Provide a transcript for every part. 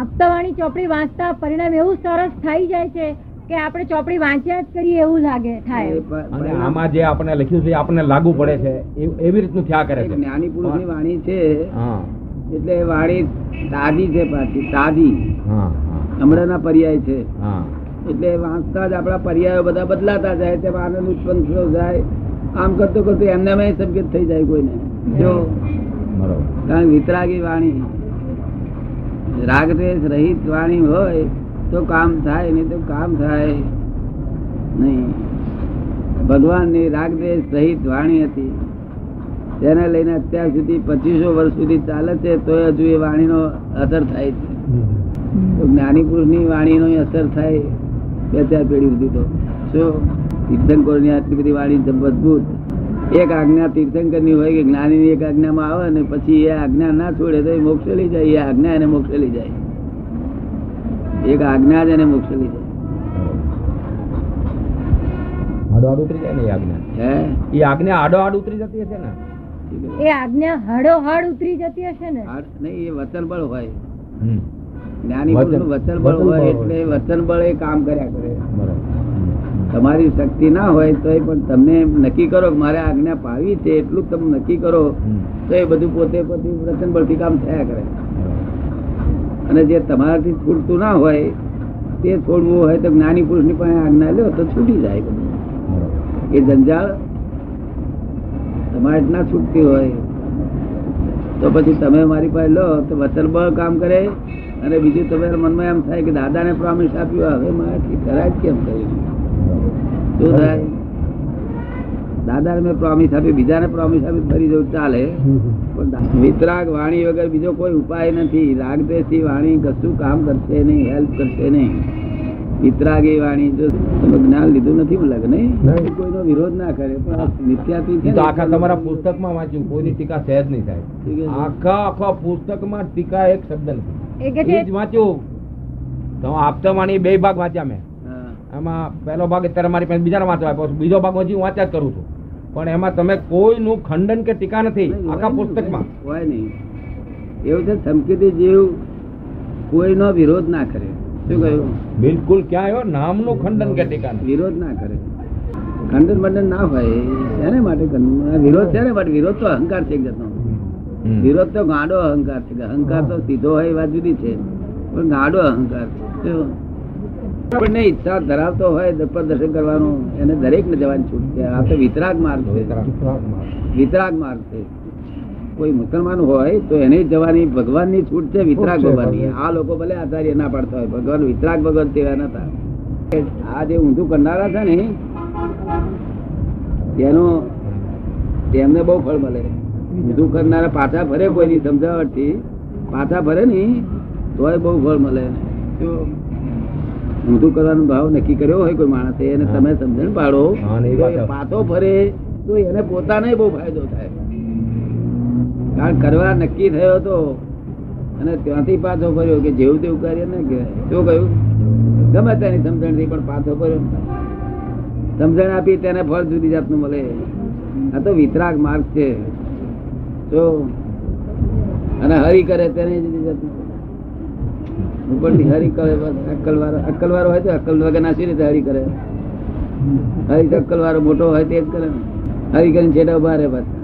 આપતાવાણી ચોપડી વાંચતા પરિણામ એવું સરસ થઈ જાય છે કે આપણે ચોપડી વાંચ્યા જ કરીએ એવું લાગે થાય. અને આમાં જે આપણે લખ્યું છે આપણને લાગુ પડે છે એવી રીતનું થયા કરે છે. જ્ઞાની પુરુષની વાણી છે એટલે વાણી તાજી છે પાછી તાજી. હમણાંના પર્યાય છે. એટલે વાંચતા જ આપણા પર્યાયો બધા બદલાતા જાય તેમાં આનંદ ઉત્પન્ન થયો જાય. આમ કરતો કરતો એમને એમ સંકેત થઈ જાય કોઈને. જો બરોબર. કારણ વિતરાગી વાણી રાગદ્વેષ રહિત વાણી હોય તો કામ થાય નહીં તો કામ થાય નહીં. ભગવાનની રાગદ્વેષ રહિત વાણી હતી. તેને લઈને અત્યાર સુધી પચીસો વર્ષ સુધી ચાલે છે તો હજુ એ વાણીનો અસર થાય છે. જ્ઞાની પુરુષની વાણીનો અસર થાય બે ચાર પેઢી સુધી તો. શું? તીર્થંકરની આટલી બધી વાણી મજબૂત એક આજ્ઞા તીર્થંકરની હોય કે જ્ઞાનીની એક આજ્ઞામાં આવે ને પછી એ આજ્ઞા ના છોડે તો એ મોક્ષ લઈ જાય. એ આજ્ઞા એને મોક્ષ લઈ જાય. એક આજ્ઞા જ એને મોક્ષ લઈ જાય. આડો ઉતરી જાય ને એ આજ્ઞા? હે? એ આજ્ઞા આડો આડ ઉતરી જતી હશે ને? એ આજ્ઞા હડો હડ ઉતરી જતી હશે ને? નહીં એ વચન બળ હોય. જ્ઞાની વચન બળ હોય હોય. એટલે વચન બળ એ કામ કર્યા કરે. બરોબર. તમારી શક્તિ ના હોય તો પણ તમને નક્કી કરો કે મારે આજ્ઞા પાવી છે એટલું તમે નક્કી કરો તો એ બધું પોતે પોતે વચન બળથી કામ થયા કરે. અને જે તમારાથી છૂટતું ના હોય તે છોડવું હોય તો જ્ઞાની પુરુષની પાસે આજ્ઞા લ્યો તો છૂટી જાય બધું. એ જંજાળ તમારે ના છૂટતી હોય તો પછી તમે મારી પાસે લો તો વચન બળ કામ કરે. અને બીજું તમારા મનમાં એમ થાય કે દાદાને પ્રોમિસ આપ્યું હવે મારાથી કરાય કેમ કર્યું? શું થાય? દાદાને મેં પ્રોમિસ આપી બીજાને પ્રોમિસ આપી ફરી જવું ચાલે. પણ વિતરાગ વાણી વગર બીજો કોઈ ઉપાય નથી. રાગદેશી વાણી કશું કામ કરશે નહીં હેલ્પ કરશે નહીં. વિતરાગી વાણી જો તમે જ્ઞાન લીધું નથી મને લગ્ન. કોઈનો વિરોધ ના કરે પણ મિથ્યાથી છે આખા તમારા પુસ્તકમાં વાંચ્યું કોઈની ટીકા સહેજ નહીં થાય. છે. આખા આખા પુસ્તકમાં ટીકા એક શબ્દ નથી. એ જ વાંચ્યું. તો આપતાવાણી બે ભાગ વાંચ્યા મેં. એમાં પહેલો ભાગ અત્યારે મારી પાસે બીજાનો વાંચવા આપ્યો. બીજો ભાગ હજી હું વાંચ્યા જ કરું છું. પણ એમાં તમે કોઈનું ખંડન કે ટીકા નથી. આખા પુસ્તકમાં. હોય નહીં. એવું છે ધમકીથી જીવ કોઈનો વિરોધ ના કરે. શું કહ્યું? બિલકુલ ક્યાં આવ્યો નામનું ખંડન કે ટીકા વિરોધ ના કરે. ખંડન બંડન ના હોય એને માટે વિરોધ છે ને બટ વિરોધ તો અહંકાર છે એક જાતનો. વિરોધ તો ગાડો અહંકાર છે. અહંકાર તો સીધો હોય એ વાત જુદી છે. પણ ગાડો અહંકાર છે? આપણને ઈચ્છા ધરાવતો હોય દર્શન કરવાનું એને દરેક ને જવાની છૂટ છે. આ તો વિતરાગ માર્ગ છે. વિતરાગ માર્ગ. છે. કોઈ મુસલમાન હોય તો એને જવાની ભગવાનની છૂટ છે વિતરાગ ભગવાનની. આ લોકો ભલે આચાર્ય ના પાડતા હોય ભગવાન વિતરાગ ભગવાન તેવા નતા આ જે ઊંધું કરનારા છે ને તેનો તેમને બહુ ફળ મળે. ઊંધું કરનારા પાછા ફરે કોઈની સમજાવટથી પાછા ફરે ને તોય બહુ ફળ મળે. જો ઊંધું કરવાનો ભાવ નક્કી કર્યો હોય કોઈ માણસે એને તમે સમજણ પાડો. હા, ને એ તો વાત એ પાછો ફરે તો એને પોતાને બહુ ફાયદો થાય. કારણ કરવા નક્કી થયો તો અને ત્યાંથી પાછો ફર્યો કે જેવું તેવું કાર્ય ને શું કહ્યું? ગમે તેની સમજણથી પણ પાછો ફર્યો. સમજણ આપી તેને ફળ જુદી જાતનું મળે. આ તો વિતરાગ માર્ગ છે. જો અને હરી કરે તેને જુદી જાતનું. ઉપરથી હરી કરે અક્કલ વાળો અક્કલ વાળો હોય તો અક્કલ વગર ના રીતે હરી કરે? હરી અક્કલ વાળો મોટો હોય તે જ કરે ને. હરી કરીને છેડા ઊભા રહે પાછા.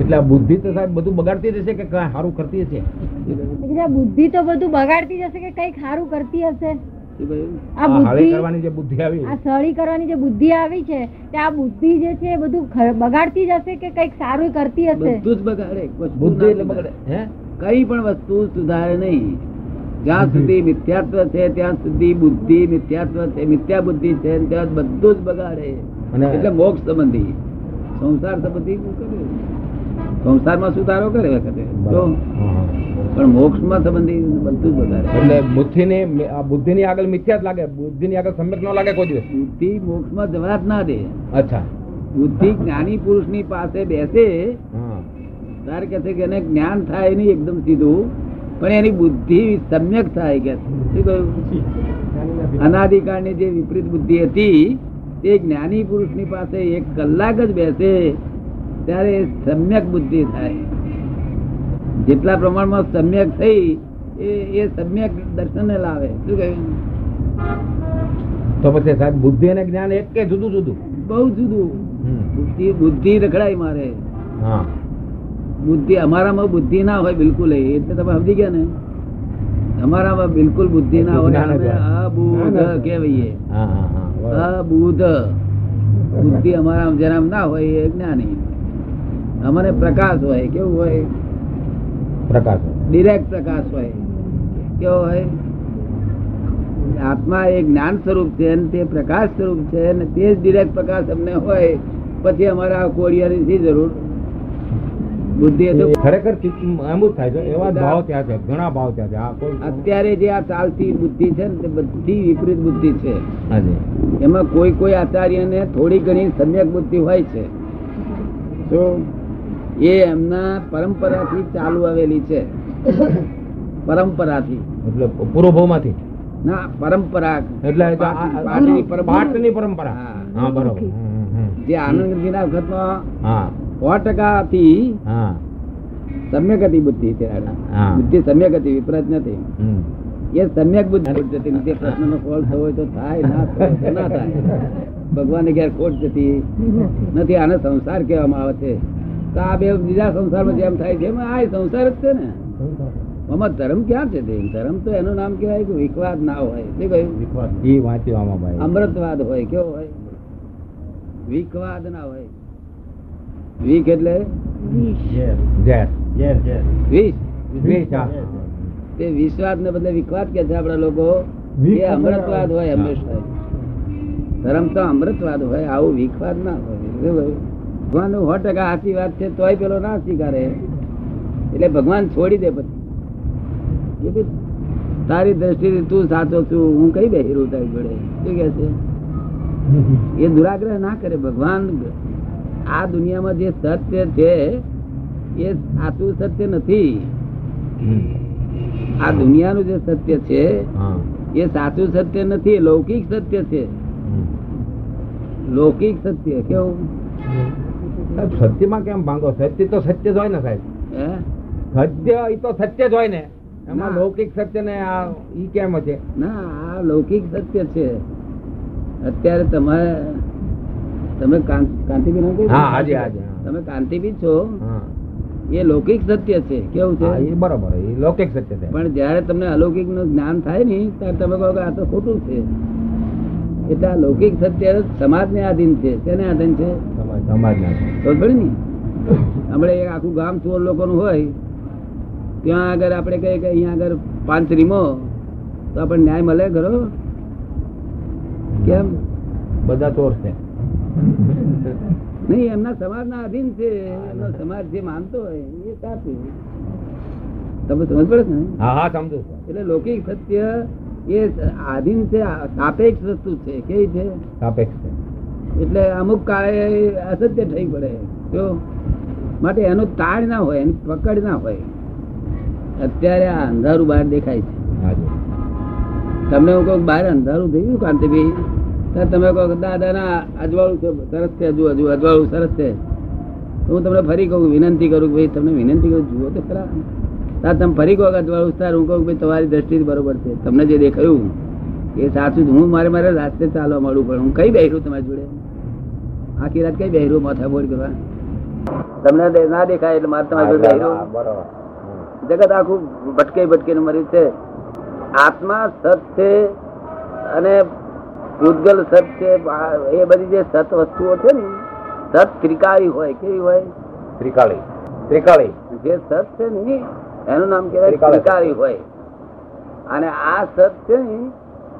એટલે આ બુદ્ધિ તો સાહેબ બધું બગાડતી જશે કે કઈ સારું કરતી હશે? એટલે બુદ્ધિ તો બધું બગાડતી જશે કે કંઈક સારું કરતી હશે? આ બુદ્ધિ કરવાની જે બુદ્ધિ આવી. આ સળી કરવાની જે બુદ્ધિ આવી છે તે આ બુદ્ધિ જે છે એ બધું બગાડતી જશે કે કંઈક સારું કરતી હશે? બધું જ બગાડે બુદ્ધિ એટલે સુધારે. હે? કઈ પણ વસ્તુ સુધારે નહીં. જ્યાં સુધી મિથ્યાત્વ છે ત્યાં સુધી બુદ્ધિ મિથ્યાત્વ છે મિથ્યા બુદ્ધિ છે ત્યાં બધું જ બગાડે. એટલે મોક્ષ સંબંધી. સંસાર સંબંધી સંસારમાં સુધારો કરે વખતે. પણ મોક્ષમાં સંબંધી બધું બગાડે. એટલે બુદ્ધિની આ બુદ્ધિની આગળ મિથ્યા જ લાગે. બુદ્ધિની આગળ સમ્યક ન લાગે કોઈ દિવસ. બુદ્ધિ મોક્ષમાં જવા જ ના દે. અચ્છા. બુદ્ધિ જ્ઞાની પુરુષની પાસે બેસે. તારે કે છે કે એને જ્ઞાન થાય નહીં એકદમ સીધું. પણ એની બુદ્ધિ સમ્યક થાય કે શું કહ્યું? જે વિપરીત બુદ્ધિ હતી તે જ્ઞાની પુરુષની પાસે એક કલાક જ બેસે ત્યારે સમ્યક બુદ્ધિ થાય. જેટલા પ્રમાણમાં સમ્યક થઈ એ એ સમ્યક દર્શન લાવે. શું કહ્યું? તો પછી સાહેબ બુદ્ધિ અને જ્ઞાન એક કે જુદું જુદું? બહુ જુદું. બુદ્ધિ બુદ્ધિ રખડાય મારે. હા. બુદ્ધિ અમારામાં બુદ્ધિ ના હોય બિલકુલ એટલે તમે સમજી ગયા ને? અમારામાં બિલકુલ બુદ્ધિ ના હોય. અબુધ બરાબર. અબુધ બુદ્ધિ અમારા જેના ના હોય એ જ્ઞાની. અમારે પ્રકાશ હોય કેવું હોય? પ્રકાશ ડિરેક્ટ પ્રકાશ હોય. કેવો હોય? આત્મા એ જ્ઞાન સ્વરૂપ છે અને તે પ્રકાશ સ્વરૂપ છે અને તે જ ડિરેક્ટ પ્રકાશ અમને હોય. પછી અમારા કોડિયાની શી જરૂર બુદ્ધિ તો ખરેખર એમ જ થાય છે. એવા ભાવ ત્યાં છે. ઘણા ભાવ ત્યાં છે. આ કોઈ અત્યારે જે આ ચાલતી બુદ્ધિ છે ને તે બધી વિપરીત બુદ્ધિ છે. એમાં કોઈ કોઈ આચાર્યને થોડી ઘણી સમ્યક બુદ્ધિ હોય છે. તો એ એમના પરંપરાથી ચાલુ આવેલી છે. પરંપરાથી. એટલે પૂર્વભાવમાંથી ના પરંપરા. એટલે પાટની પરંપરા. હા. બરોબર. જે આનંદ આનંદજીના વખતમાં હા. સો ટકાથી સમ્યક હતી બુદ્ધિ બુદ્ધિ સમ્યક હતી વિપરીત નથી. એ સમ્યક બુદ્ધિ જતી. નથી. તે પ્રશ્નનો ફોલ થવો હોય તો થાય ના થાય ના થાય. ભગવાનને ઘેર ખોટ જતી નથી. આને સંસાર કહેવામાં આવે છે. તો આ બે બીજા સંસારમાં જેમ થાય છે એમ આ સંસાર જ છે ને. આમાં ધર્મ ક્યાં છે તે? ધર્મ તો એનું નામ કહેવાય કે વિખવાદ ના હોય. શું કહ્યું? અમૃતવાદ હોય કેવો હોય? વિખવાદ ના હોય. વિખ એટલે. તે વિશ્વાસ ને બદલે વિકવાદ કે છે આપડા લોકો? એ અમૃતવાદ હોય હંમેશા ધર્મ તો અમૃતવાદ હોય આવું વિકવાદ ના હોય. ભગવાન સો ટકા સાચી વાત છે તોય પેલો ના સ્વીકારે. એટલે ભગવાન છોડી દે પછી. તારી દ્રષ્ટિથી તું સાચો છું હું કઈ બેહીરું તારી જોડે? શું કે છે? એ દુરાગ્રહ ના કરે. ભગવાન આ દુનિયામાં જે સત્ય છે એ સાચું સત્ય નથી. આ દુનિયાનું જે સત્ય છે એ સાચું સત્ય નથી લૌકિક સત્ય છે. લૌકિક સત્ય કેવું? સત્યમાં કેમ ભાંગો? સત્ય તો સત્ય જ હોય ને સાહેબ. હે? સત્ય એ તો સત્ય જ હોય ને. એમાં લૌકિક સત્ય ને આ ઈ કેમ છે ના આ લૌકિક સત્ય છે. અત્યારે તમારે તમે કાંતિબી હા, હાજી, હાજી, તમે કાંતિબી છો? એ લૌકિક સત્ય છે. કેવું છે? એ બરોબર એ લૌકિક સત્ય છે. પણ જયારે તમને અલૌકિકનું જ્ઞાન થાય ને ત્યારે તમે કહો કે આ તો ખોટું છે. એટલે આ લૌકિક સત્ય સમાજ ને આધીન છે. તેને આધીન છે? સમાજ ને? આપણે એક આખું ગામ ચોર લોકોનું હોય. ત્યાં આગળ આપણે કહીએ કે અહીંયા આગળ પાંચ રીમો તો આપણને ન્યાય મળે ખરો? કેમ? બધા ચોર છે. નહીં એમના સમાજના અધીન છે. એમનો સમાજ જે માનતો હોય એ સાચું. તમે સમજ પડે ને? હા હા સમજો. એટલે લૌકિક સત્ય એ આધીન છે સાપેક્ષ વસ્તુ છે. કેવી છે? સાપેક્ષ એટલે અમુક કાળે અસત્ય થઈ પડે. જો? માટે એનું તાળ ના હોય એની પકડ ના હોય. અત્યારે આ અંધારું બહાર દેખાય છે. તમને હું કહું બહાર અંધારું થઈ ગયું કાંતિભાઈ? તમે કહો દાદા ના અજવાળું સરસ છે હજુ હજુ અજવાળું સરસ છે. હું તમને ફરી કહું વિનંતી કરું કે ભાઈ તમને વિનંતી કરું જુઓ તો ખરા. તાર તમે ફરી કહો અજવાળું તાર હું કહું ભાઈ તમારી દ્રષ્ટિ બરોબર છે. તમને જે દેખાયું એ સાચું હું મારે મારે રાસ્તે ચાલવા મળવું પણ હું કઈ બેહરું તમારી જોડે? આખી રાત કઈ બેહરું માથા બોર કરવા? તમને ના દેખાય એટલે મારે તમારી જોડે બેહરું. જગત આખું ભટકે ભટકે મર્યું છે. આત્મા સત છે અને પૂતગલ સત છે એ બધી જે સત વસ્તુઓ છે ને સત ત્રિકાળી હોય કેવી હોય? ત્રિકાળી. ત્રિકાળી. જે સત છે ને એનું નામ કહેવાય ત્રિકાળ. હોય. અને આ સત છે ને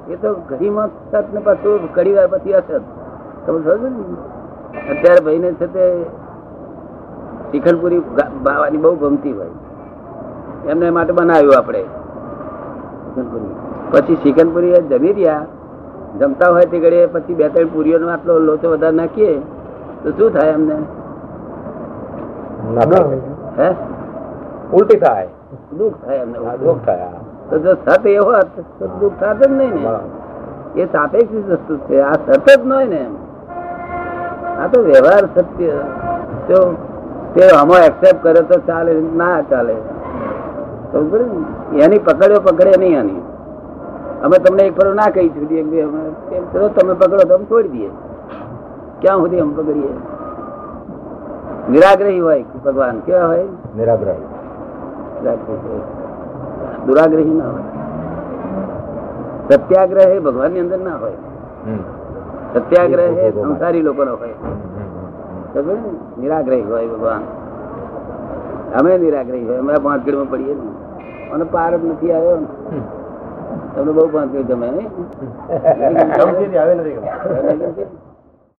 એ તો ઘડીમાં સત ને પાછું ઘડી વાર પછી અસત. તમે સમજો ને? અત્યારે ભાઈને છે તે શિખલપુરી બાવાની બહુ ગમતી હોય. એમને માટે બનાવ્યું આપણે. શિખંડપુરી પછી શિખનપુરી જમી રહ્યા. જમતા હોય તે ઘડીએ પછી બે ત્રણ પુરીઓનો આટલો લોચો વધારે નાખીએ તો શું થાય એમને? હે? ઉલટી થાય. દુઃખ થાય એમને દુઃખ થાય તો જો સત એ હોત તો દુઃખ થાત જ નહીં ને. એ સાપેક્ષ વસ્તુ છે. આ સત જ ન હોય ને એમ. આ તો વ્યવહાર સત્ય. જો તે આમાં એક્સેપ્ટ કરે તો ચાલે ના ચાલે. એની પકડ્યો પકડે નહીં આની. અમે તમને એક ફરો ના કહી સુધી એક બે અમે તમે પકડો તો અમે છોડી દઈએ. ક્યાં સુધી અમે પકડીએ? નિરાગ્રહી હોય ભગવાન? કેવા હોય? નિરાગ્રહી. દુરાગ્રહી ના હોય. સત્યાગ્રહ એ ભગવાનની અંદર ના હોય. સત્યાગ્રહ એ સંસારી લોકો નો? હોય? નિરાગ્રહી હોય ભગવાન. અમે નિરાગ્રહી હોય. અમે પાંચમાં પડીએ ને અને પાર જ નથી આવ્યો ને. તમને બહુ પાંચ ગમે